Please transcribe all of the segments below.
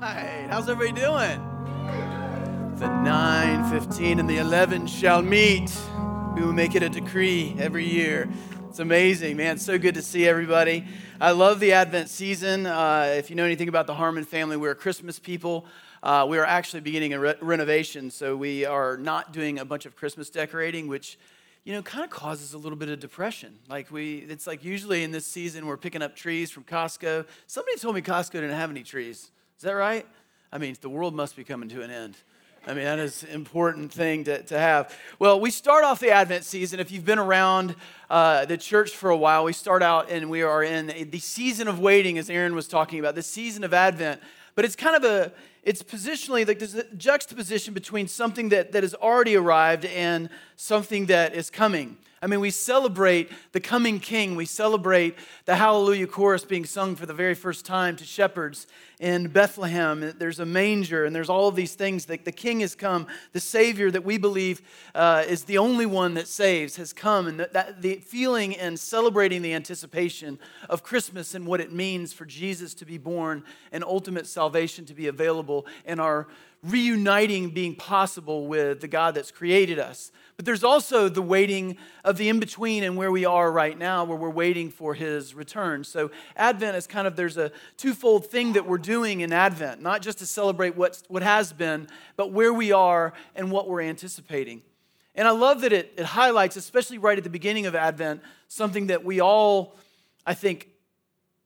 right. How's everybody doing? The 9, 15, and the 11 shall meet. We will make it a decree every year. It's amazing, man. It's so good to see everybody. I love the Advent season. Uh, if you know anything about the Harmon family, we're Christmas people. Uh, we are actually beginning a re- renovation, so we are not doing a bunch of Christmas decorating, which you know kind of causes a little bit of depression. Like we, it's like usually in this season we're picking up trees from Costco. Somebody told me Costco didn't have any trees. Is that right? I mean, the world must be coming to an end. I mean, that is an important thing to, to have. Well, we start off the Advent season. If you've been around uh, the church for a while, we start out and we are in the season of waiting, as Aaron was talking about, the season of Advent. But it's kind of a, it's positionally like there's a juxtaposition between something that, that has already arrived and something that is coming. I mean, we celebrate the coming king. We celebrate the Hallelujah chorus being sung for the very first time to shepherds in Bethlehem. There's a manger, and there's all of these things. that the king has come. The Savior that we believe uh, is the only one that saves has come. And that, that, the feeling and celebrating the anticipation of Christmas and what it means for Jesus to be born and ultimate salvation to be available and our reuniting being possible with the God that's created us. But there's also the waiting of the in between and where we are right now, where we're waiting for his return. So, Advent is kind of, there's a twofold thing that we're doing in Advent, not just to celebrate what's, what has been, but where we are and what we're anticipating. And I love that it, it highlights, especially right at the beginning of Advent, something that we all, I think,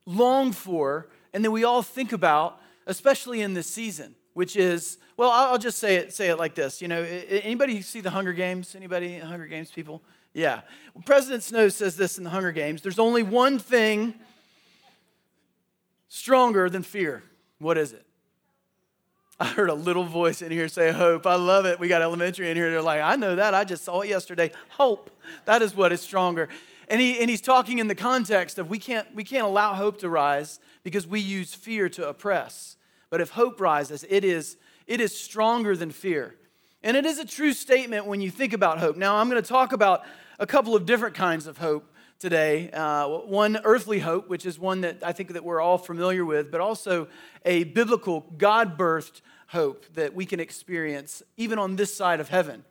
long for and that we all think about, especially in this season which is well i'll just say it say it like this you know anybody see the hunger games anybody hunger games people? Yeah. President snow says this in the hunger games there's only one thing stronger than fear what is it? I heard a little voice in here say hope. I love it. We got elementary in here. They're like i know that. I just saw it yesterday. Hope. That is what is stronger. And, he, and he's talking in the context of we can't, we can't allow hope to rise because we use fear to oppress. But if hope rises, it is, it is stronger than fear. And it is a true statement when you think about hope. Now, I'm going to talk about a couple of different kinds of hope today. Uh, one earthly hope, which is one that I think that we're all familiar with, but also a biblical, God-birthed hope that we can experience even on this side of heaven.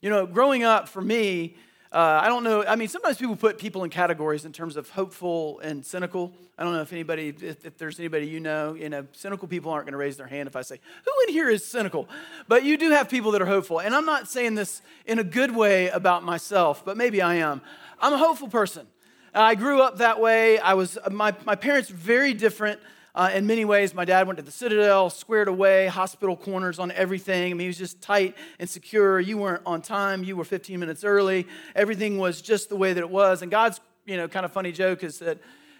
You know, growing up for me, uh, I don't know. I mean, sometimes people put people in categories in terms of hopeful and cynical. I don't know if anybody, if, if there's anybody you know, you know, cynical people aren't going to raise their hand if I say, who in here is cynical? But you do have people that are hopeful. And I'm not saying this in a good way about myself, but maybe I am. I'm a hopeful person. I grew up that way. I was, my, my parents very different. Uh, in many ways, my dad went to the Citadel, squared away, hospital corners on everything. I mean, he was just tight and secure. You weren't on time. You were 15 minutes early. Everything was just the way that it was. And God's, you know, kind of funny joke is that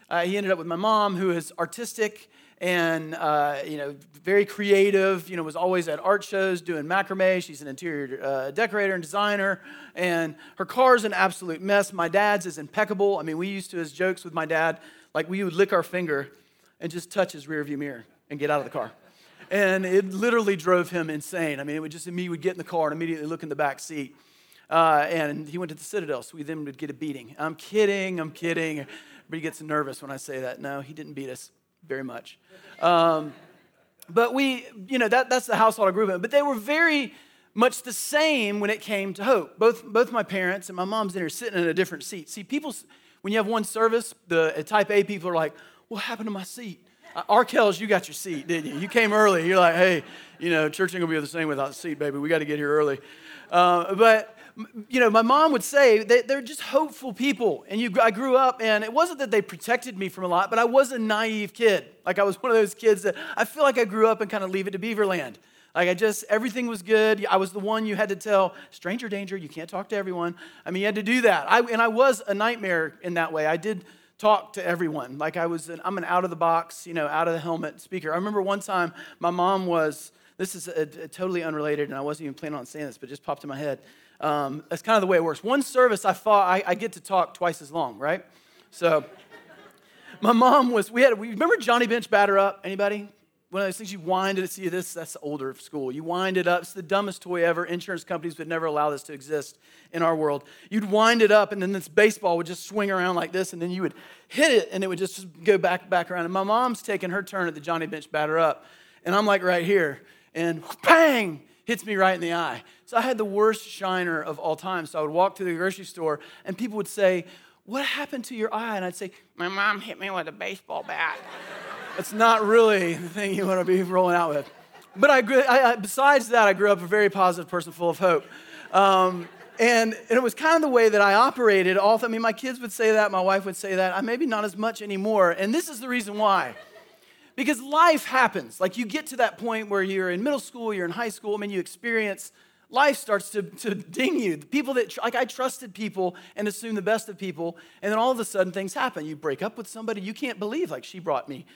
uh, he ended up with my mom, who is artistic and uh, you know very creative you know was always at art shows doing macrame she's an interior uh, decorator and designer and her car's an absolute mess my dad's is impeccable i mean we used to as jokes with my dad like we would lick our finger and just touch his rearview mirror and get out of the car. And it literally drove him insane. I mean, it would just me would get in the car and immediately look in the back seat. Uh, and he went to the Citadel, so we then would get a beating. I'm kidding, I'm kidding. But he gets nervous when I say that. No, he didn't beat us very much. Um, but we, you know, that, that's the household I grew up in. But they were very much the same when it came to hope. Both, both my parents and my mom's in here sitting in a different seat. See, people, when you have one service, the type A people are like, what happened to my seat? Uh, Arkells, you got your seat, didn't you? You came early. You're like, hey, you know, church ain't gonna be the same without the seat, baby. We got to get here early. Uh, but you know, my mom would say they're just hopeful people. And you, I grew up, and it wasn't that they protected me from a lot, but I was a naive kid. Like I was one of those kids that I feel like I grew up and kind of leave it to Beaverland. Like I just, everything was good. I was the one you had to tell, stranger danger, you can't talk to everyone. I mean, you had to do that. I, and I was a nightmare in that way. I did talk to everyone. Like I was, an, I'm an out of the box, you know, out of the helmet speaker. I remember one time my mom was, this is a, a totally unrelated, and I wasn't even planning on saying this, but just popped in my head. Um, that's kind of the way it works. One service, I thought I, I get to talk twice as long, right? So my mom was, we had, we remember Johnny Bench batter up? Anybody? One of those things you wind it. See this? That's older school. You wind it up. It's the dumbest toy ever. Insurance companies would never allow this to exist in our world. You'd wind it up, and then this baseball would just swing around like this, and then you would hit it, and it would just go back back around. And my mom's taking her turn at the Johnny Bench batter up, and I'm like right here, and bang, hits me right in the eye. So I had the worst shiner of all time. So I would walk to the grocery store, and people would say, What happened to your eye? And I'd say, My mom hit me with a baseball bat. That's not really the thing you want to be rolling out with. But I, I, besides that, I grew up a very positive person full of hope. Um, and, and, it was kind of the way that I operated. All, I mean, my kids would say that, my wife would say that. I maybe not as much anymore. And this is the reason why. Because life happens. Like you get to that point where you're in middle school, you're in high school, I mean, you experience life starts to, to ding you. The people that, like, I trusted people and assumed the best of people, and then all of a sudden things happen. You break up with somebody you can't believe, like, she brought me.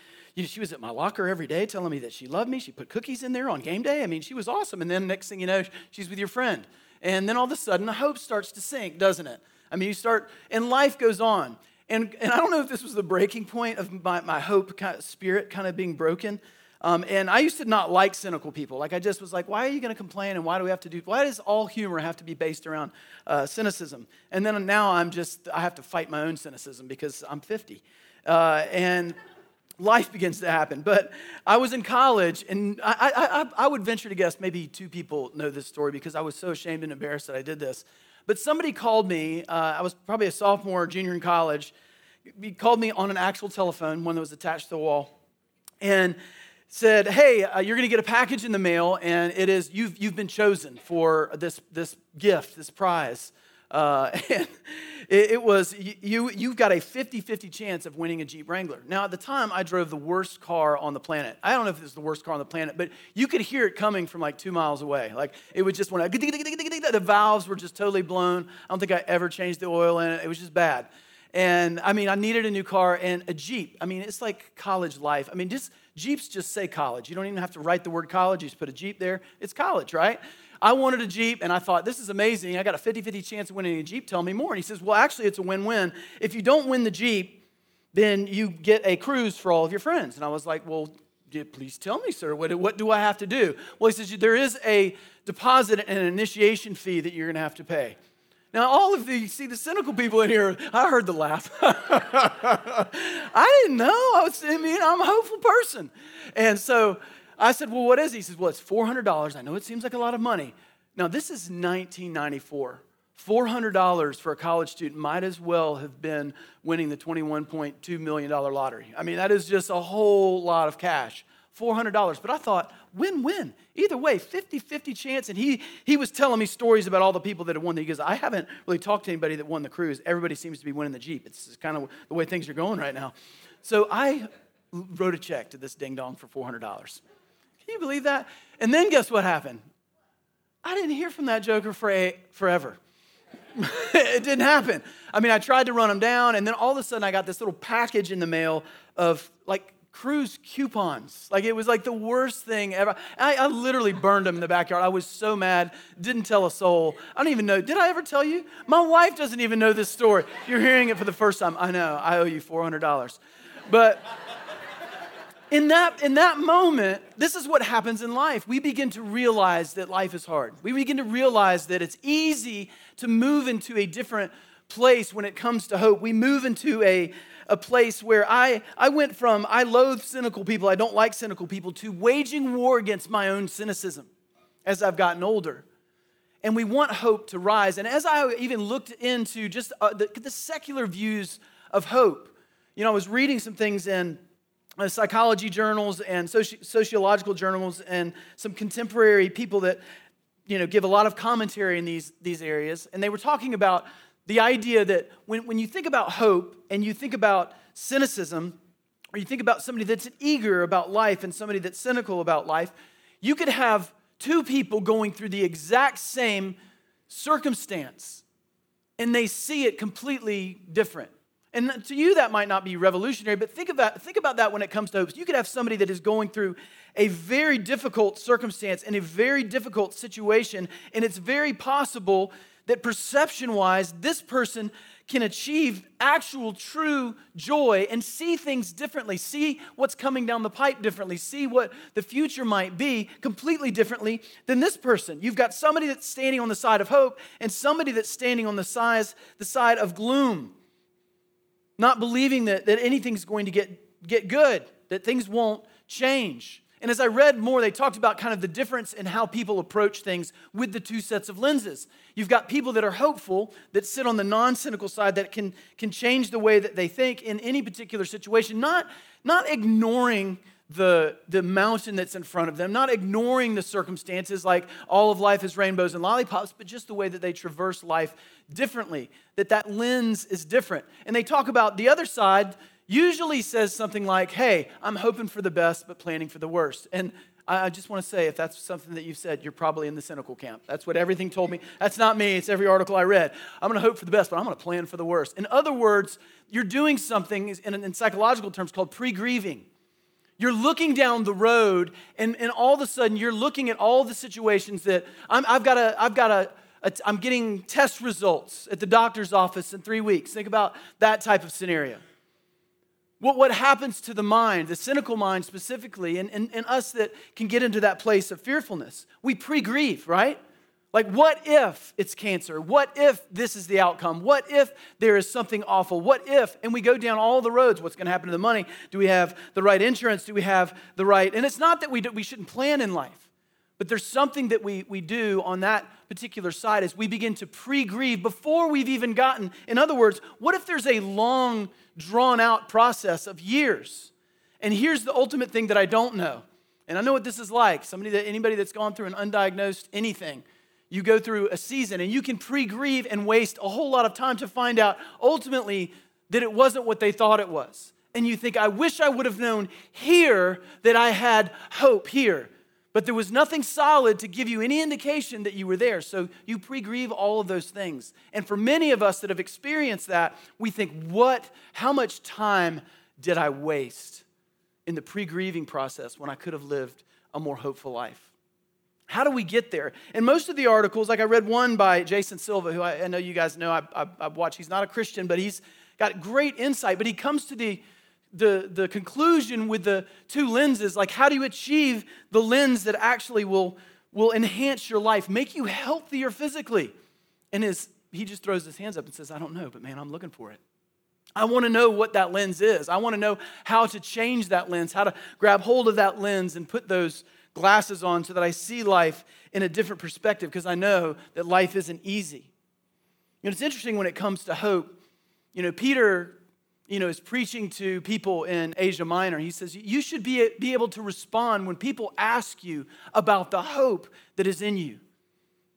You know, she was at my locker every day telling me that she loved me. She put cookies in there on game day. I mean, she was awesome. And then next thing you know, she's with your friend. And then all of a sudden, the hope starts to sink, doesn't it? I mean, you start, and life goes on. And, and I don't know if this was the breaking point of my, my hope kind of spirit kind of being broken. Um, and I used to not like cynical people. Like, I just was like, why are you going to complain? And why do we have to do, why does all humor have to be based around uh, cynicism? And then now I'm just, I have to fight my own cynicism because I'm 50. Uh, and life begins to happen. But I was in college, and I, I, I, would venture to guess maybe two people know this story because I was so ashamed and embarrassed that I did this. But somebody called me, uh, I was probably a sophomore or junior in college. He called me on an actual telephone, one that was attached to the wall. And said, Hey, uh, you're going to get a package in the mail, and it is, you've, you've been chosen for this, this gift, this prize. Uh, and it, it, was, you, you've got a 50 50 chance of winning a Jeep Wrangler. Now, at the time, I drove the worst car on the planet. I don't know if it was the worst car on the planet, but you could hear it coming from like two miles away. Like, it would just went, the valves were just totally blown. I don't think I ever changed the oil in it. It was just bad. And I mean, I needed a new car and a Jeep. I mean, it's like college life. I mean, just Jeeps just say college. You don't even have to write the word college. You just put a Jeep there. It's college, right? I wanted a Jeep and I thought, this is amazing. I got a 50 50 chance of winning a Jeep. Tell me more. And he says, well, actually, it's a win win. If you don't win the Jeep, then you get a cruise for all of your friends. And I was like, well, please tell me, sir, what, what do I have to do? Well, he says, there is a deposit and an initiation fee that you're going to have to pay. Now, all of the, see the cynical people in here, I heard the laugh. I didn't know. I was, I mean, I'm a hopeful person. And so I said, Well, what is it? He says, Well, it's $400. I know it seems like a lot of money. Now, this is 1994. $400 for a college student might as well have been winning the $21.2 million lottery. I mean, that is just a whole lot of cash. $400. But I thought, win win. Either way, 50 50 chance. And he, he was telling me stories about all the people that have won. He goes, I haven't really talked to anybody that won the cruise. Everybody seems to be winning the Jeep. It's kind of the way things are going right now. So I wrote a check to this ding dong for $400. Can you believe that? And then guess what happened? I didn't hear from that joker for a, forever. it didn't happen. I mean, I tried to run him down, and then all of a sudden I got this little package in the mail of like cruise coupons. Like it was like the worst thing ever. I, I, literally burned them in the backyard. I was so mad, didn't tell a soul. I don't even know. Did I ever tell you? My wife doesn't even know this story. You're hearing it for the first time. I know. I owe you $400. But in that, in that moment, this is what happens in life. We begin to realize that life is hard. We begin to realize that it's easy to move into a different place when it comes to hope. We move into a, a place where I, I went from I loathe cynical people, I don't like cynical people, to waging war against my own cynicism as I've gotten older. And we want hope to rise. And as I even looked into just uh, the, the secular views of hope, you know, I was reading some things in Uh, psychology journals and soci- sociological journals and some contemporary people that you know give a lot of commentary in these, these areas. And they were talking about the idea that when, when you think about hope and you think about cynicism or you think about somebody that's eager about life and somebody that's cynical about life you could have two people going through the exact same circumstance and they see it completely different and to you, that might not be revolutionary, but think about, think about that when it comes to hope. You could have somebody that is going through a very difficult circumstance and a very difficult situation, and it's very possible that perception wise, this person can achieve actual true joy and see things differently, see what's coming down the pipe differently, see what the future might be completely differently than this person. You've got somebody that's standing on the side of hope and somebody that's standing on the, size, the side of gloom not believing that, that anything's going to get, get good, that things won't change. And as I read more, they talked about kind of the difference in how people approach things with the two sets of lenses. You've got people that are hopeful, that sit on the non cynical side, that can, can change the way that they think in any particular situation, not, not ignoring the, the mountain that's in front of them, not ignoring the circumstances like all of life is rainbows and lollipops, but just the way that they traverse life differently, that that lens is different. And they talk about the other side, usually says something like, Hey, I'm hoping for the best, but planning for the worst. And I just want to say, if that's something that you've said, you're probably in the cynical camp. That's what everything told me. That's not me, it's every article I read. I'm going to hope for the best, but I'm going to plan for the worst. In other words, you're doing something in, in psychological terms called pre grieving. You're looking down the road, and, and all of a sudden, you're looking at all the situations that I'm, I've got a, I've got a, a, I'm getting test results at the doctor's office in three weeks. Think about that type of scenario. What, what happens to the mind, the cynical mind specifically, and, and, and us that can get into that place of fearfulness? We pre grieve, right? Like, what if it's cancer? What if this is the outcome? What if there is something awful? What if? And we go down all the roads. What's going to happen to the money? Do we have the right insurance? Do we have the right? And it's not that we, do, we shouldn't plan in life, but there's something that we, we do on that particular side as we begin to pre grieve before we've even gotten. In other words, what if there's a long, drawn out process of years? And here's the ultimate thing that I don't know. And I know what this is like. Somebody that anybody that's gone through an undiagnosed anything, you go through a season and you can pre grieve and waste a whole lot of time to find out ultimately that it wasn't what they thought it was. And you think, I wish I would have known here that I had hope here. But there was nothing solid to give you any indication that you were there. So you pre grieve all of those things. And for many of us that have experienced that, we think, what, how much time did I waste in the pre grieving process when I could have lived a more hopeful life? How do we get there? And most of the articles, like I read one by Jason Silva, who I, I know you guys know, I, I, I watch, he's not a Christian, but he's got great insight. But he comes to the the, the conclusion with the two lenses like how do you achieve the lens that actually will, will enhance your life make you healthier physically and his, he just throws his hands up and says i don't know but man i'm looking for it i want to know what that lens is i want to know how to change that lens how to grab hold of that lens and put those glasses on so that i see life in a different perspective because i know that life isn't easy and it's interesting when it comes to hope you know peter you know, is preaching to people in Asia Minor. He says, You should be, be able to respond when people ask you about the hope that is in you.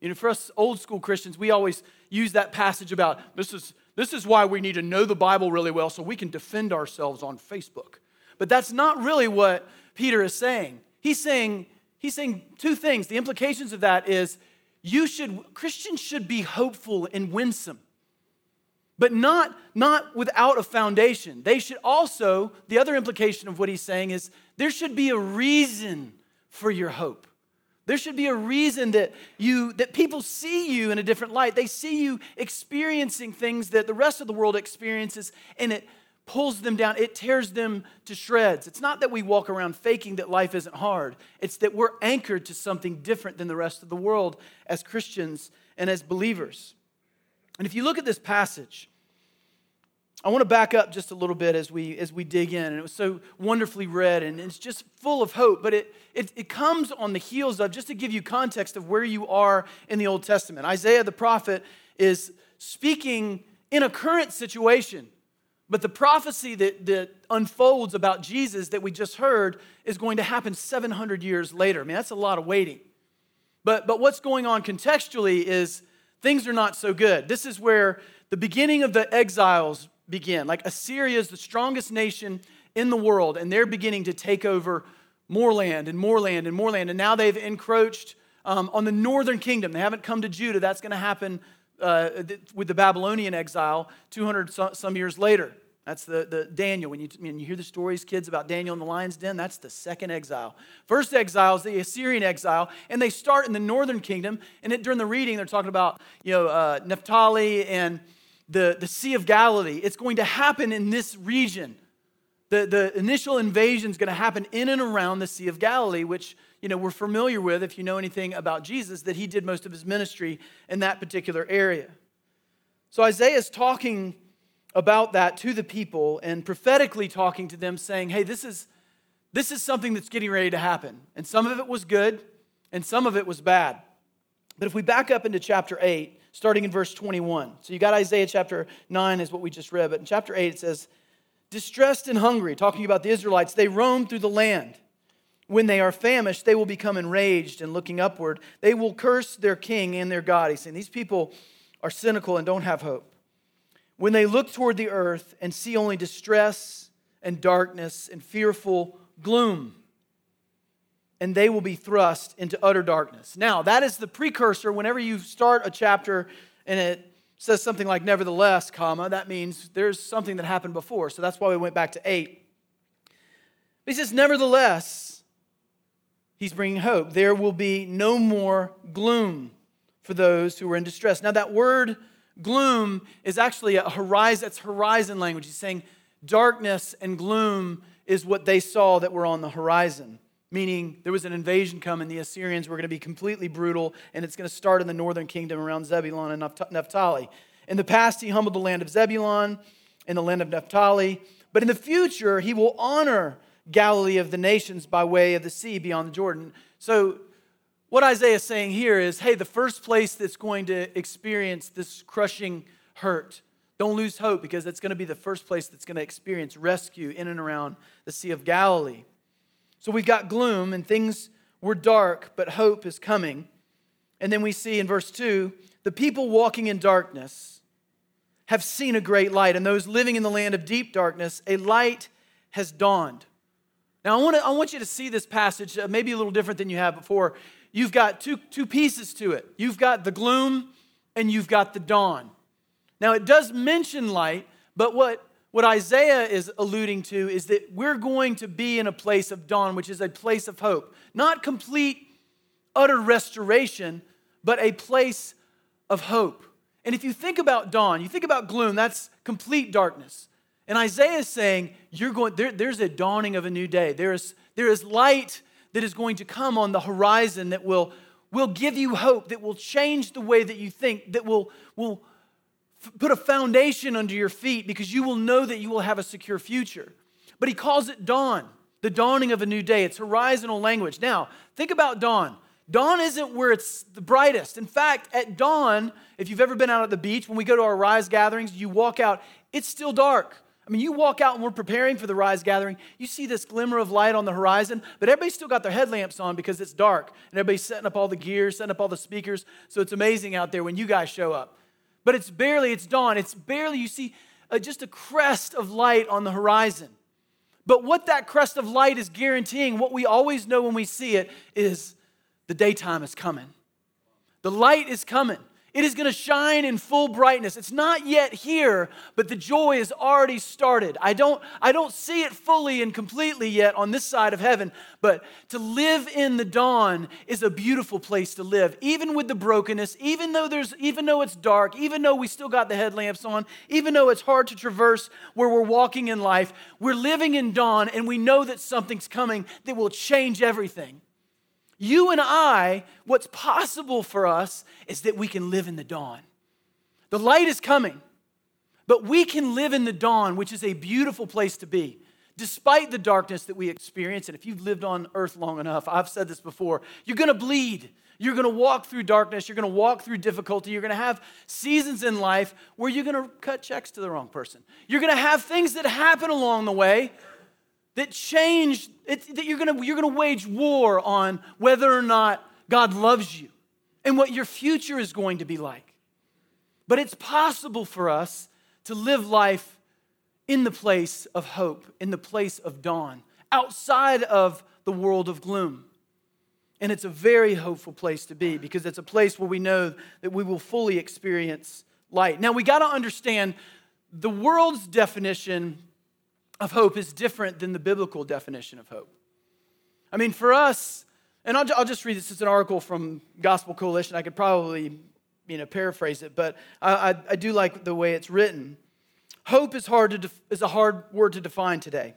You know, for us old school Christians, we always use that passage about this is, this is why we need to know the Bible really well so we can defend ourselves on Facebook. But that's not really what Peter is saying. He's saying, he's saying two things. The implications of that is you should, Christians should be hopeful and winsome but not, not without a foundation. They should also, the other implication of what he's saying is there should be a reason for your hope. There should be a reason that you that people see you in a different light. They see you experiencing things that the rest of the world experiences and it pulls them down. It tears them to shreds. It's not that we walk around faking that life isn't hard. It's that we're anchored to something different than the rest of the world as Christians and as believers. And if you look at this passage, I want to back up just a little bit as we as we dig in. And it was so wonderfully read, and it's just full of hope. But it, it, it comes on the heels of, just to give you context of where you are in the Old Testament. Isaiah the prophet is speaking in a current situation. But the prophecy that, that unfolds about Jesus that we just heard is going to happen 700 years later. I mean, that's a lot of waiting. But, but what's going on contextually is things are not so good. This is where the beginning of the exiles begin. Like Assyria is the strongest nation in the world, and they're beginning to take over more land and more land and more land. And now they've encroached um, on the northern kingdom. They haven't come to Judah. That's going to happen uh, with the Babylonian exile 200 some years later. That's the, the Daniel. When you, when you hear the stories, kids, about Daniel in the lion's den, that's the second exile. First exile is the Assyrian exile, and they start in the northern kingdom. And it, during the reading, they're talking about you know uh, Naphtali and the, the Sea of Galilee. It's going to happen in this region. The, the initial invasion is going to happen in and around the Sea of Galilee, which you know we're familiar with if you know anything about Jesus, that he did most of his ministry in that particular area. So Isaiah is talking about that to the people and prophetically talking to them, saying, hey, this is, this is something that's getting ready to happen. And some of it was good, and some of it was bad. But if we back up into chapter 8, starting in verse 21. So you got Isaiah chapter 9 is what we just read, but in chapter 8 it says, Distressed and hungry, talking about the Israelites, they roam through the land. When they are famished, they will become enraged and looking upward. They will curse their king and their God. He's saying these people are cynical and don't have hope. When they look toward the earth and see only distress and darkness and fearful gloom, and they will be thrust into utter darkness. Now, that is the precursor. Whenever you start a chapter and it says something like nevertheless, comma, that means there's something that happened before. So that's why we went back to 8. He says, nevertheless, he's bringing hope. There will be no more gloom for those who are in distress. Now, that word gloom is actually a horizon, it's horizon language. He's saying darkness and gloom is what they saw that were on the horizon, meaning there was an invasion coming. The Assyrians were going to be completely brutal, and it's going to start in the northern kingdom around Zebulun and Naphtali. In the past, he humbled the land of Zebulun and the land of Naphtali, but in the future, he will honor Galilee of the nations by way of the sea beyond the Jordan. So, what Isaiah is saying here is hey, the first place that's going to experience this crushing hurt, don't lose hope because it's going to be the first place that's going to experience rescue in and around the Sea of Galilee. So we've got gloom and things were dark, but hope is coming. And then we see in verse 2 the people walking in darkness have seen a great light, and those living in the land of deep darkness, a light has dawned. Now, I want, I want you to see this passage, uh, maybe a little different than you have before. You've got two, two pieces to it you've got the gloom and you've got the dawn. Now, it does mention light, but what, what Isaiah is alluding to is that we're going to be in a place of dawn, which is a place of hope. Not complete, utter restoration, but a place of hope. And if you think about dawn, you think about gloom, that's complete darkness. And Isaiah is saying, You're going, there, there's a dawning of a new day. There is, there is light that is going to come on the horizon that will, will give you hope, that will change the way that you think, that will, will put a foundation under your feet because you will know that you will have a secure future. But he calls it dawn, the dawning of a new day. It's horizontal language. Now, think about dawn. Dawn isn't where it's the brightest. In fact, at dawn, if you've ever been out at the beach, when we go to our rise gatherings, you walk out, it's still dark. I mean, you walk out and we're preparing for the rise gathering, you see this glimmer of light on the horizon, but everybody's still got their headlamps on because it's dark. And everybody's setting up all the gear, setting up all the speakers. So it's amazing out there when you guys show up but it's barely, it's dawn. It's barely, you see uh, just a crest of light on the horizon. But what that crest of light is guaranteeing, what we always know when we see it, is the daytime is coming. The light is coming. It is going to shine in full brightness. It's not yet here, but the joy has already started. I don't, I don't see it fully and completely yet on this side of heaven, but to live in the dawn is a beautiful place to live. Even with the brokenness, even though there's even though it's dark, even though we still got the headlamps on, even though it's hard to traverse where we're walking in life, we're living in dawn and we know that something's coming that will change everything. You and I, what's possible for us is that we can live in the dawn. The light is coming, but we can live in the dawn, which is a beautiful place to be. Despite the darkness that we experience, and if you've lived on earth long enough, I've said this before, you're gonna bleed. You're gonna walk through darkness. You're gonna walk through difficulty. You're gonna have seasons in life where you're gonna cut checks to the wrong person. You're gonna have things that happen along the way that change, that you're gonna, you're gonna wage war on whether or not God loves you and what your future is going to be like. But it's possible for us to live life in the place of hope, in the place of dawn, outside of the world of gloom. And it's a very hopeful place to be because it's a place where we know that we will fully experience light. Now, we got to understand the world's definition of hope is different than the biblical definition of hope. I mean, for us, and I'll, I'll just read this. It's an article from Gospel Coalition. I could probably, you know, paraphrase it, but I, I, I do like the way it's written. Hope is, hard to def- is a hard word to define today.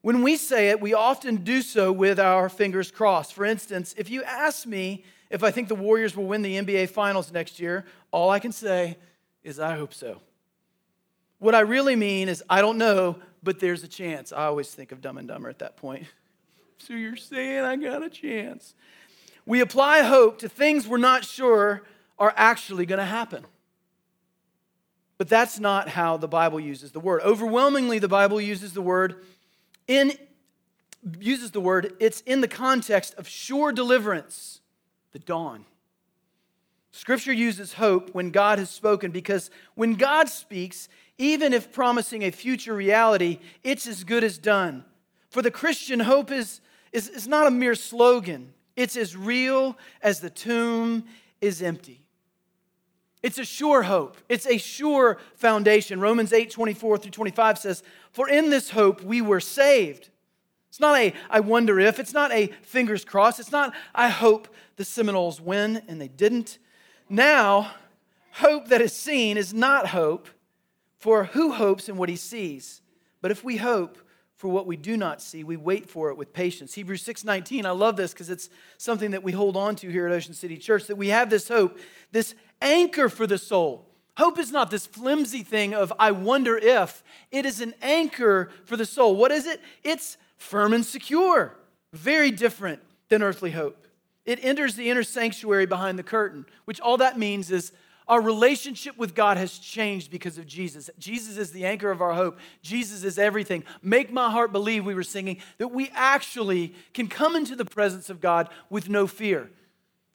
When we say it, we often do so with our fingers crossed. For instance, if you ask me if I think the Warriors will win the NBA Finals next year, all I can say is I hope so. What I really mean is I don't know, but there's a chance. I always think of Dumb and Dumber at that point. So you're saying I got a chance. We apply hope to things we're not sure are actually going to happen. But that's not how the Bible uses the word. Overwhelmingly, the Bible uses the word in uses the word, it's in the context of sure deliverance, the dawn. Scripture uses hope when God has spoken because when God speaks, even if promising a future reality, it's as good as done. For the Christian, hope is, is, is not a mere slogan, it's as real as the tomb is empty. It's a sure hope. It's a sure foundation. Romans 8 24 through 25 says, For in this hope we were saved. It's not a I wonder if, it's not a fingers crossed, it's not I hope the Seminoles win and they didn't. Now, hope that is seen is not hope, for who hopes in what he sees? But if we hope for what we do not see, we wait for it with patience. Hebrews 6:19, I love this because it's something that we hold on to here at Ocean City Church that we have this hope, this anchor for the soul. Hope is not this flimsy thing of I wonder if. It is an anchor for the soul. What is it? It's firm and secure. Very different than earthly hope. It enters the inner sanctuary behind the curtain, which all that means is our relationship with God has changed because of Jesus. Jesus is the anchor of our hope. Jesus is everything. Make my heart believe, we were singing, that we actually can come into the presence of God with no fear.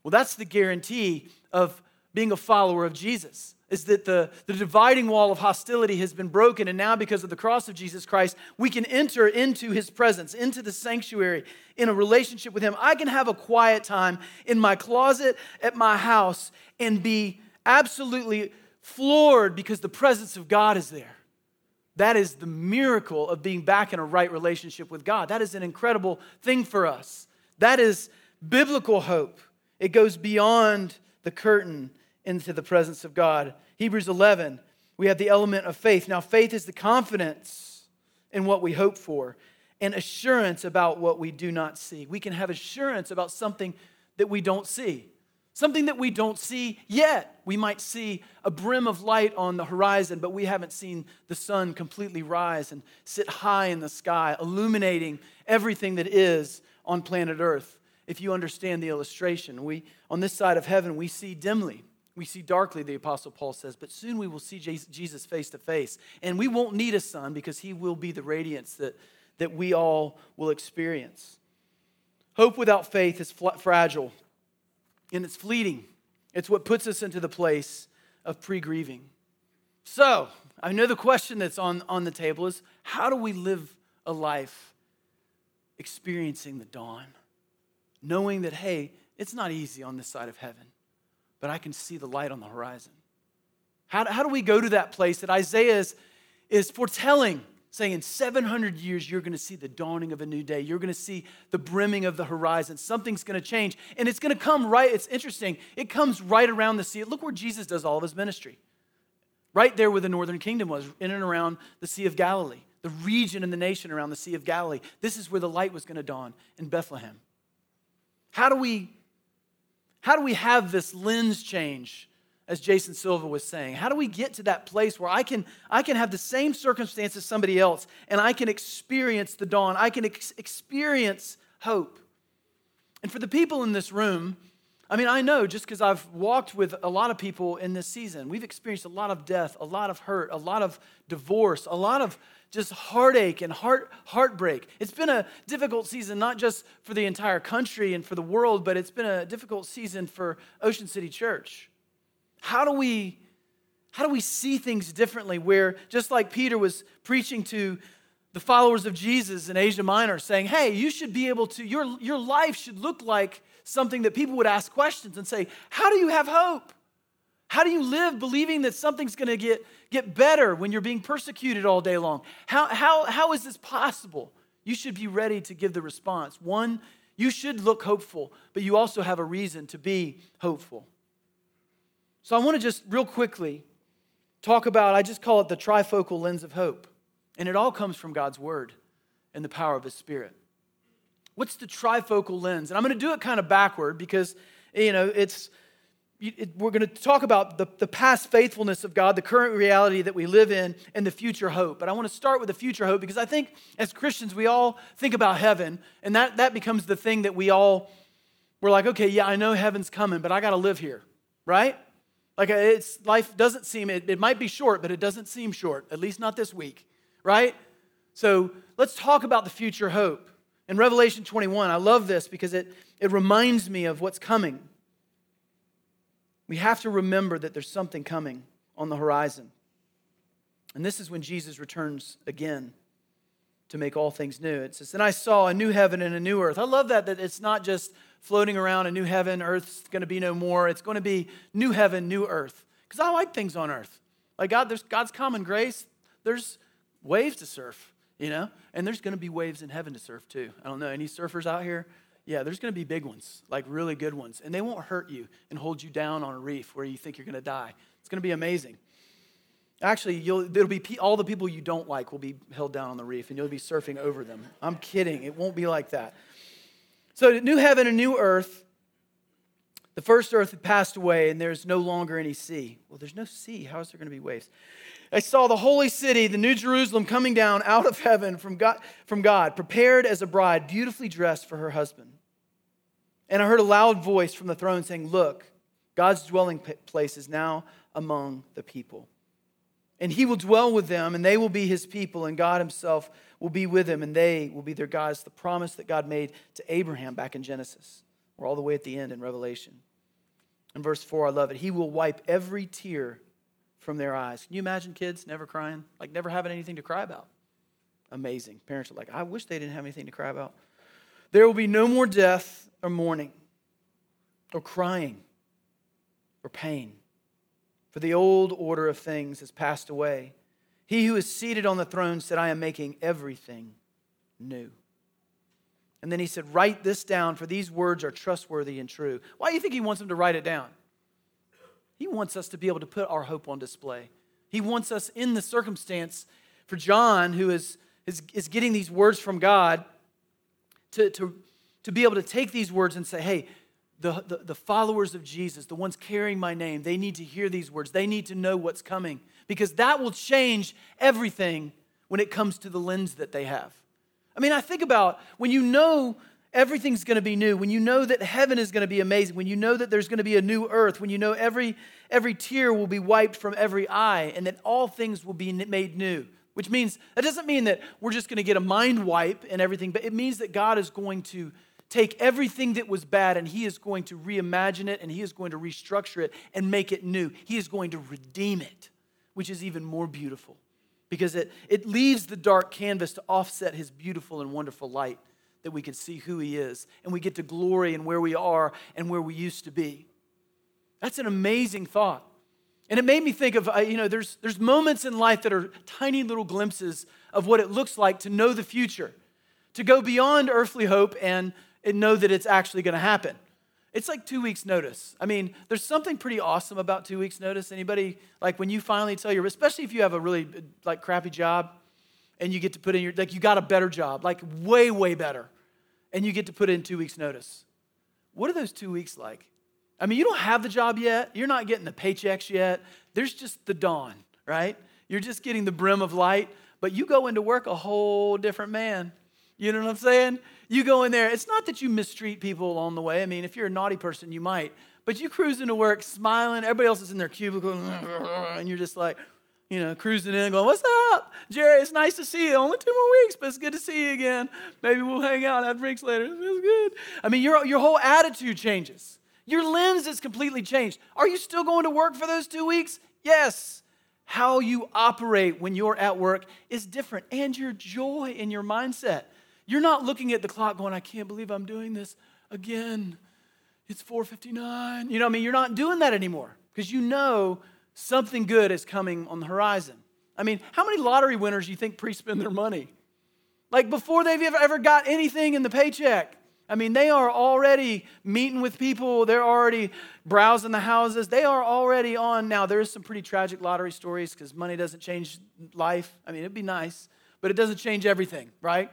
Well, that's the guarantee of being a follower of Jesus is that the, the dividing wall of hostility has been broken, and now because of the cross of Jesus Christ, we can enter into his presence, into the sanctuary, in a relationship with him. I can have a quiet time in my closet at my house and be absolutely floored because the presence of God is there. That is the miracle of being back in a right relationship with God. That is an incredible thing for us. That is biblical hope. It goes beyond the curtain into the presence of God. Hebrews 11, we have the element of faith. Now, faith is the confidence in what we hope for and assurance about what we do not see. We can have assurance about something that we don't see, something that we don't see yet. We might see a brim of light on the horizon, but we haven't seen the sun completely rise and sit high in the sky, illuminating everything that is on planet Earth. If you understand the illustration, we on this side of heaven we see dimly we see darkly, the Apostle Paul says, but soon we will see Jesus face to face. And we won't need a sun because he will be the radiance that, that we all will experience. Hope without faith is fragile and it's fleeting. It's what puts us into the place of pre grieving. So, I know the question that's on, on the table is how do we live a life experiencing the dawn, knowing that, hey, it's not easy on this side of heaven? but I can see the light on the horizon. How, how do we go to that place that Isaiah is, is foretelling, saying in 700 years, you're going to see the dawning of a new day. You're going to see the brimming of the horizon. Something's going to change. And it's going to come right, it's interesting, it comes right around the sea. Look where Jesus does all of his ministry. Right there where the northern kingdom was, in and around the Sea of Galilee, the region and the nation around the Sea of Galilee. This is where the light was going to dawn in Bethlehem. How do we how do we have this lens change, as Jason Silva was saying? How do we get to that place where I can, I can have the same circumstance as somebody else and I can experience the dawn? I can ex- experience hope. And for the people in this room, I mean, I know just because I've walked with a lot of people in this season, we've experienced a lot of death, a lot of hurt, a lot of divorce, a lot of just heartache and heart, heartbreak. It's been a difficult season, not just for the entire country and for the world, but it's been a difficult season for Ocean City Church. How do we, how do we see things differently? Where, just like Peter was preaching to the followers of Jesus in Asia Minor, saying, hey, you should be able to, your, your life should look like something that people would ask questions and say, how do you have hope? How do you live believing that something's going to get, get better when you're being persecuted all day long? How, how, how is this possible? You should be ready to give the response. One, you should look hopeful, but you also have a reason to be hopeful. So I want to just real quickly talk about, I just call it the trifocal lens of hope. And it all comes from God's word and the power of his spirit. What's the trifocal lens? And I'm going to do it kind of backward because, you know, it's we're going to talk about the, the past faithfulness of God, the current reality that we live in, and the future hope. But I want to start with the future hope because I think as Christians, we all think about heaven, and that, that becomes the thing that we all, we're like, okay, yeah, I know heaven's coming, but I got to live here, right? Like uh, it's life doesn't seem, it, it might be short, but it doesn't seem short, at least not this week, right? So let's talk about the future hope. In Revelation 21, I love this because it, it reminds me of what's coming. We have to remember that there's something coming on the horizon. And this is when Jesus returns again to make all things new. It says, Then I saw a new heaven and a new earth. I love that, that it's not just floating around a new heaven, earth's going to be no more. It's going to be new heaven, new earth. Because I like things on earth. Like God, there's God's common grace. There's waves to surf, you know? And there's going to be waves in heaven to surf too. I don't know. Any surfers out here? Yeah, there's going to be big ones, like really good ones. And they won't hurt you and hold you down on a reef where you think you're going to die. It's going to be amazing. Actually, you'll, it'll be all the people you don't like will be held down on the reef and you'll be surfing over them. I'm kidding. It won't be like that. So, new heaven and new earth. The first earth had passed away and there's no longer any sea. Well, there's no sea. How is there going to be waves? I saw the holy city, the new Jerusalem, coming down out of heaven from God, from God, prepared as a bride, beautifully dressed for her husband. And I heard a loud voice from the throne saying, Look, God's dwelling place is now among the people. And he will dwell with them, and they will be his people, and God himself will be with them, and they will be their gods. The promise that God made to Abraham back in Genesis. We're all the way at the end in Revelation. In verse 4, I love it. He will wipe every tear from their eyes. Can you imagine kids never crying? Like never having anything to cry about? Amazing. Parents are like, I wish they didn't have anything to cry about. There will be no more death or mourning or crying or pain, for the old order of things has passed away. He who is seated on the throne said, I am making everything new. And then he said, Write this down, for these words are trustworthy and true. Why do you think he wants him to write it down? He wants us to be able to put our hope on display. He wants us in the circumstance for John, who is, is, is getting these words from God, to, to, to be able to take these words and say, hey, the, the, the, followers of Jesus, the ones carrying my name, they need to hear these words. They need to know what's coming because that will change everything when it comes to the lens that they have. I mean, I think about when you know everything's going to be new, when you know that heaven is going to be amazing, when you know that there's going to be a new earth, when you know every, every tear will be wiped from every eye, and that all things will be made new. Which means, that doesn't mean that we're just going to get a mind wipe and everything, but it means that God is going to take everything that was bad and He is going to reimagine it and He is going to restructure it and make it new. He is going to redeem it, which is even more beautiful because it, it leaves the dark canvas to offset His beautiful and wonderful light that we can see who He is and we get to glory in where we are and where we used to be. That's an amazing thought. And it made me think of, uh, you know, there's, there's moments in life that are tiny little glimpses of what it looks like to know the future, to go beyond earthly hope and, and know that it's actually going to happen. It's like two weeks' notice. I mean, there's something pretty awesome about two weeks' notice. Anybody, like when you finally tell your, especially if you have a really like crappy job, and you get to put in your, like, you got a better job, like, way, way better, and you get to put in two weeks' notice. What are those two weeks like? I mean, you don't have the job yet, you're not getting the paychecks yet. There's just the dawn, right? You're just getting the brim of light, but you go into work a whole different man. You know what I'm saying? You go in there. It's not that you mistreat people along the way. I mean, if you're a naughty person, you might. But you cruise into work smiling. Everybody else is in their cubicle, and you're just like, you know, cruising in, going, "What's up, Jerry? It's nice to see you. Only two more weeks, but it's good to see you again. Maybe we'll hang out, have drinks later. It feels good." I mean, your your whole attitude changes. Your lens is completely changed. Are you still going to work for those two weeks? Yes. How you operate when you're at work is different, and your joy in your mindset. You're not looking at the clock going, "I can't believe I'm doing this again." It's 4:59. You know, I mean, you're not doing that anymore because you know something good is coming on the horizon. I mean, how many lottery winners do you think pre spend their money? Like before they've ever got anything in the paycheck. I mean, they are already meeting with people. They're already browsing the houses. They are already on. Now, there's some pretty tragic lottery stories because money doesn't change life. I mean, it'd be nice, but it doesn't change everything, right?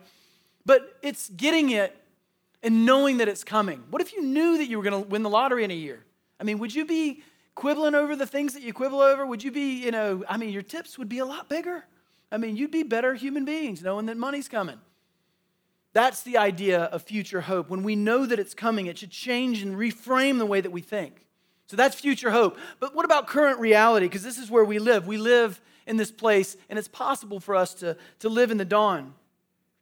But it's getting it and knowing that it's coming. What if you knew that you were going to win the lottery in a year? I mean, would you be quibbling over the things that you quibble over? Would you be, you know, I mean, your tips would be a lot bigger. I mean, you'd be better human beings knowing that money's coming. That's the idea of future hope. When we know that it's coming, it should change and reframe the way that we think. So that's future hope. But what about current reality? Because this is where we live. We live in this place, and it's possible for us to, to live in the dawn.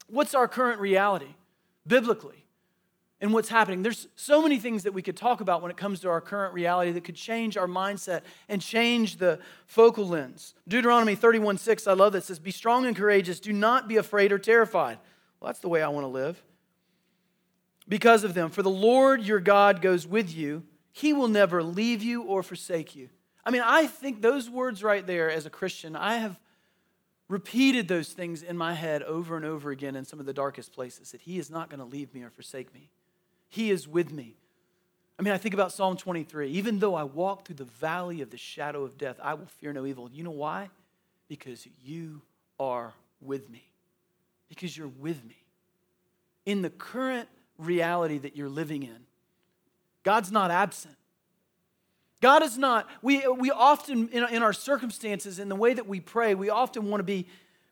What's our current reality biblically? And what's happening? There's so many things that we could talk about when it comes to our current reality that could change our mindset and change the focal lens. Deuteronomy 31 6, I love this, says, Be strong and courageous. Do not be afraid or terrified. Well, that's the way I want to live. Because of them. For the Lord your God goes with you, he will never leave you or forsake you. I mean, I think those words right there as a Christian, I have repeated those things in my head over and over again in some of the darkest places that he is not going to leave me or forsake me. He is with me. I mean, I think about Psalm 23. Even though I walk through the valley of the shadow of death, I will fear no evil. You know why? Because you are with me because you're with me. In the current reality that you're living in, God's not absent. God is not, we, we often, in, in our circumstances, in the way that we pray, we often want to be,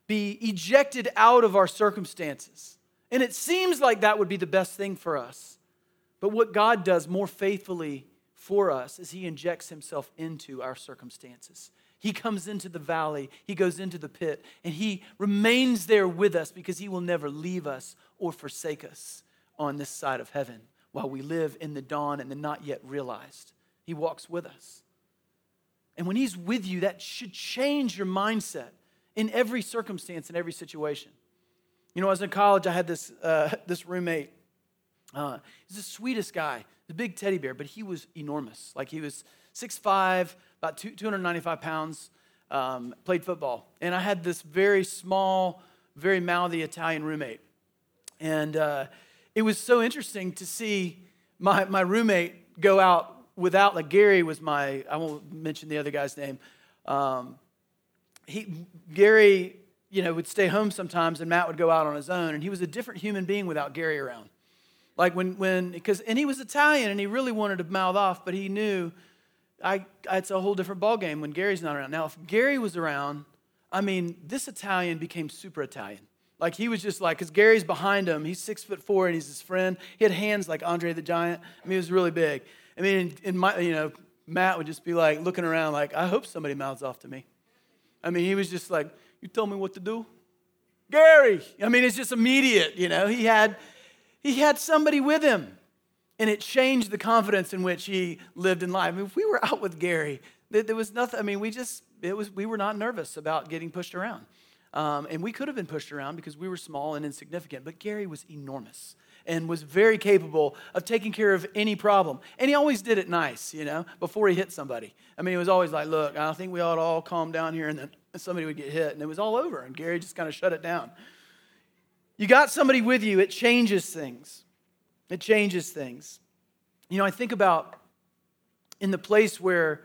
be ejected out of our circumstances. And it seems like that would be the best thing for us. But what God does more faithfully for us is He injects Himself into our circumstances. He comes into the valley, he goes into the pit, and he remains there with us because he will never leave us or forsake us on this side of heaven while we live in the dawn and the not yet realized. He walks with us. And when he's with you, that should change your mindset in every circumstance, in every situation. You know, as in college, I had this, uh, this roommate. Uh, he's the sweetest guy, the big teddy bear, but he was enormous. Like he was 6'5, about 295 pounds, um, played football. And I had this very small, very mouthy Italian roommate. And uh, it was so interesting to see my, my roommate go out without, like Gary was my, I won't mention the other guy's name. Um, he, Gary, you know, would stay home sometimes and Matt would go out on his own. And he was a different human being without Gary around. Like when, when, because, and he was Italian and he really wanted to mouth off, but he knew I, it's a whole different ballgame when Gary's not around. Now, if Gary was around, I mean, this Italian became super Italian. Like he was just like, because Gary's behind him. He's six foot four and he's his friend. He had hands like Andre the Giant. I mean, he was really big. I mean, in, my, you know, Matt would just be like looking around, like, I hope somebody mouths off to me. I mean, he was just like, You tell me what to do? Gary. I mean, it's just immediate, you know. He had he had somebody with him. And it changed the confidence in which he lived in life. I mean, if we were out with Gary, there was nothing, I mean, we just, it was, we were not nervous about getting pushed around. Um, and we could have been pushed around because we were small and insignificant, but Gary was enormous and was very capable of taking care of any problem. And he always did it nice, you know, before he hit somebody. I mean, he was always like, look, I think we ought to all calm down here, and then somebody would get hit, and it was all over. And Gary just kind of shut it down. You got somebody with you, it changes things. It changes things. You know, I think about in the place where,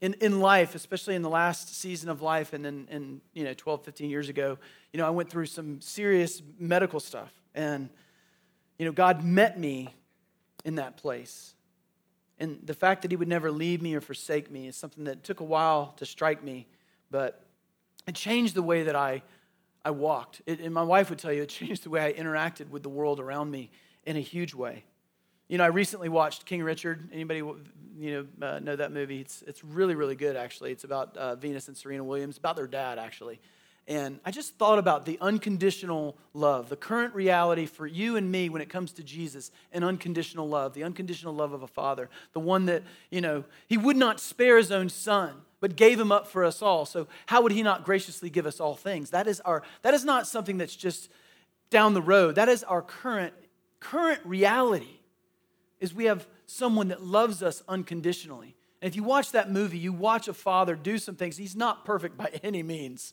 in, in life, especially in the last season of life, and then, in, you know, 12, 15 years ago, you know, I went through some serious medical stuff. And, you know, God met me in that place. And the fact that He would never leave me or forsake me is something that took a while to strike me, but it changed the way that I I walked. It, and my wife would tell you it changed the way I interacted with the world around me in a huge way. You know, I recently watched King Richard. Anybody you know uh, know that movie? It's it's really really good actually. It's about uh, Venus and Serena Williams, about their dad actually. And I just thought about the unconditional love, the current reality for you and me when it comes to Jesus and unconditional love, the unconditional love of a father, the one that, you know, he would not spare his own son but gave him up for us all. So how would he not graciously give us all things? That is our that is not something that's just down the road. That is our current current reality. Is we have someone that loves us unconditionally. And if you watch that movie, you watch a father do some things. He's not perfect by any means,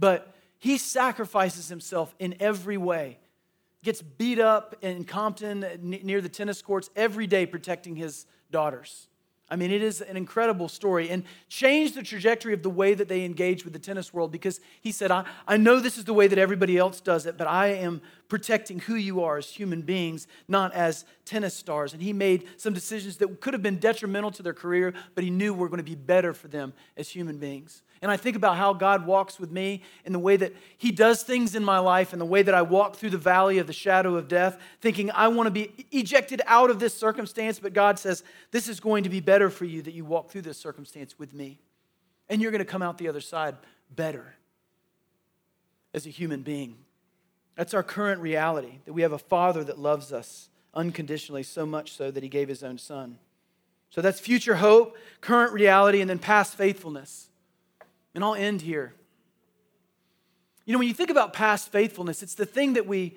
but he sacrifices himself in every way. Gets beat up in Compton near the tennis courts every day protecting his daughters. I mean, it is an incredible story and changed the trajectory of the way that they engage with the tennis world because he said, I, I know this is the way that everybody else does it, but I am protecting who you are as human beings, not as tennis stars. And he made some decisions that could have been detrimental to their career, but he knew were going to be better for them as human beings. And I think about how God walks with me and the way that He does things in my life and the way that I walk through the valley of the shadow of death, thinking I want to be ejected out of this circumstance, but God says, This is going to be better for you that you walk through this circumstance with me. And you're going to come out the other side better as a human being. That's our current reality that we have a Father that loves us unconditionally, so much so that He gave His own Son. So that's future hope, current reality, and then past faithfulness. And I'll end here. You know, when you think about past faithfulness, it's the thing that we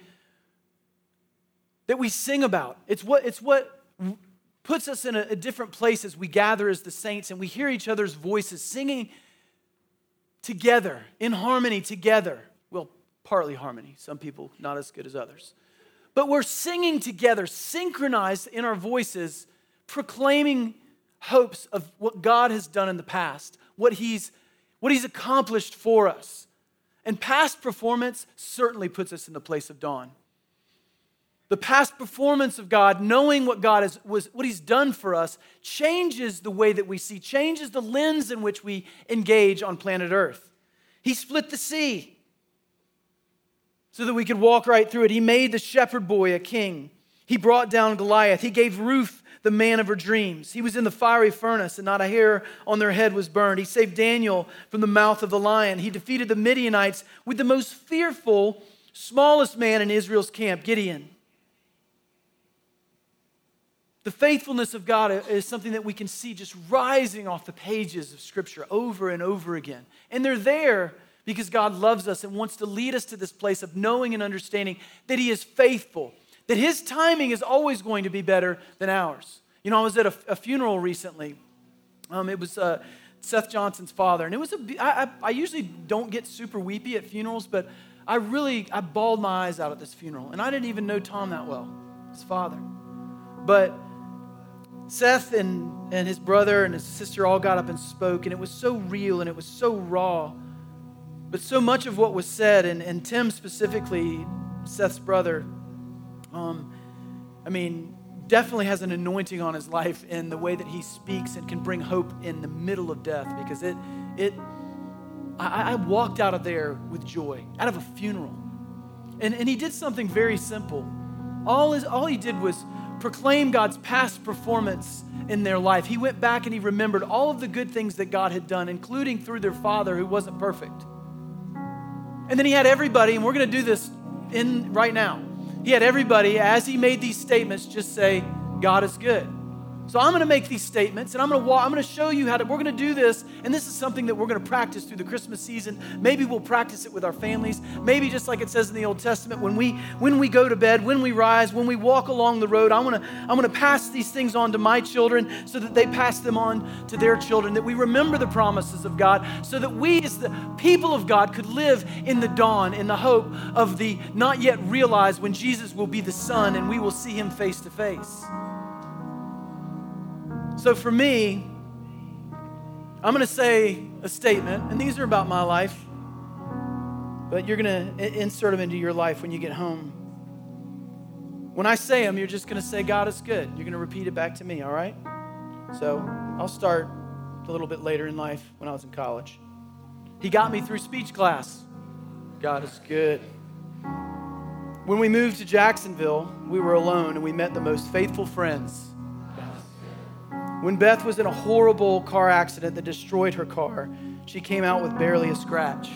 that we sing about. It's what it's what puts us in a, a different place as we gather as the saints and we hear each other's voices singing together, in harmony together. Well, partly harmony. Some people not as good as others. But we're singing together, synchronized in our voices, proclaiming hopes of what God has done in the past, what He's what he's accomplished for us. And past performance certainly puts us in the place of dawn. The past performance of God, knowing what God has, was, what He's done for us, changes the way that we see, changes the lens in which we engage on planet Earth. He split the sea so that we could walk right through it. He made the shepherd boy a king. He brought down Goliath. He gave Ruth the man of her dreams. He was in the fiery furnace, and not a hair on their head was burned. He saved Daniel from the mouth of the lion. He defeated the Midianites with the most fearful, smallest man in Israel's camp, Gideon. The faithfulness of God is something that we can see just rising off the pages of Scripture over and over again. And they're there because God loves us and wants to lead us to this place of knowing and understanding that He is faithful that his timing is always going to be better than ours. You know, I was at a, a funeral recently. Um, it was uh, Seth Johnson's father, and it was a. I, usually don't get super weepy at funerals, but I really I bawled my eyes out at this funeral, and I didn't even know Tom that well, his father, but. Seth and, and his brother and his sister all got up and spoke, and it was so real and it was so raw. But so much of what was said, and, and Tim specifically, Seth's brother, um, I mean, definitely has an anointing on his life in the way that he speaks and can bring hope in the middle of death because it, it, I, I walked out of there with joy, out of a funeral. And, and he did something very simple. All, his, all he did was proclaim God's past performance in their life. He went back and he remembered all of the good things that God had done, including through their father who wasn't perfect. And then he had everybody, and we're going to do this in right now he had everybody, as he made these statements, just say, God is good. So I'm going to make these statements and I'm going to walk, I'm going to show you how to we're going to do this and this is something that we're going to practice through the Christmas season. Maybe we'll practice it with our families. Maybe just like it says in the Old Testament when we when we go to bed, when we rise, when we walk along the road, I'm going to I'm going to pass these things on to my children so that they pass them on to their children that we remember the promises of God so that we as the people of God could live in the dawn in the hope of the not yet realized when Jesus will be the son and we will see him face to face. So for me, I'm going to say a statement, and these are about my life, but you're going to insert them into your life when you get home. When I say them, you're just going to say, God is good. You're going to repeat it back to me, all right? So I'll start a little bit later in life when I was in college. He got me through speech class. God is good. When we moved to Jacksonville, we were alone and we met the most faithful friends when Beth was in a horrible car accident that destroyed her car, she came out with barely a scratch.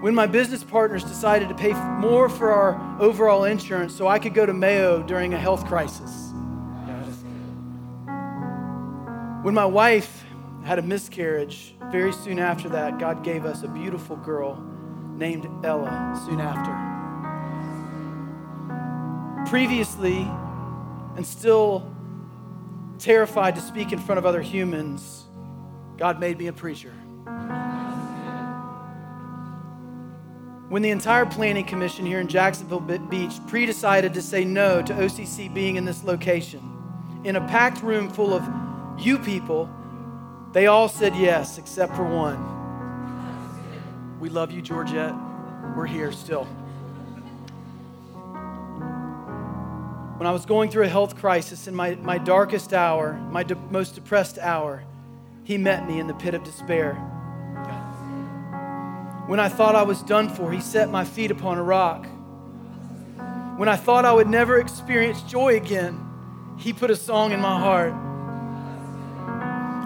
When my business partners decided to pay more for our overall insurance so I could go to Mayo during a health crisis. When my wife had a miscarriage, very soon after that, God gave us a beautiful girl named Ella soon after. Previously, and still terrified to speak in front of other humans, God made me a preacher. When the entire planning commission here in Jacksonville Beach pre decided to say no to OCC being in this location, in a packed room full of you people, they all said yes, except for one. We love you, Georgette. We're here still. When I was going through a health crisis in my, my darkest hour, my de- most depressed hour, he met me in the pit of despair. When I thought I was done for, he set my feet upon a rock. When I thought I would never experience joy again, he put a song in my heart.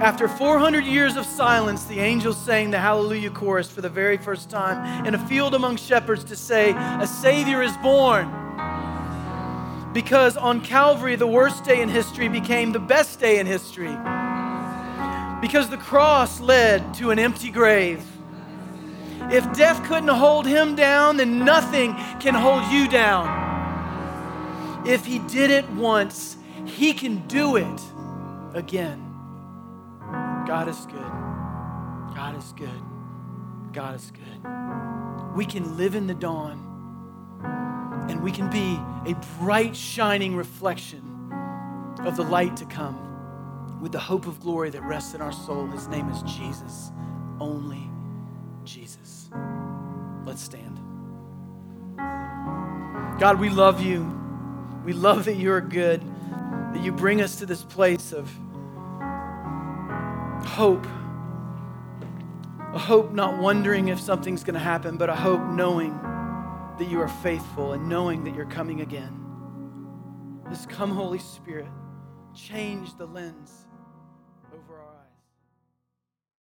After 400 years of silence, the angels sang the Hallelujah chorus for the very first time in a field among shepherds to say, A Savior is born. Because on Calvary, the worst day in history became the best day in history. Because the cross led to an empty grave. If death couldn't hold him down, then nothing can hold you down. If he did it once, he can do it again. God is good. God is good. God is good. We can live in the dawn and we can be a bright, shining reflection of the light to come with the hope of glory that rests in our soul. His name is Jesus, only Jesus. Let's stand. God, we love you. We love that you are good, that you bring us to this place of hope. A hope not wondering if something's going to happen, but a hope knowing that you are faithful and knowing that you're coming again. Just come, Holy Spirit, change the lens.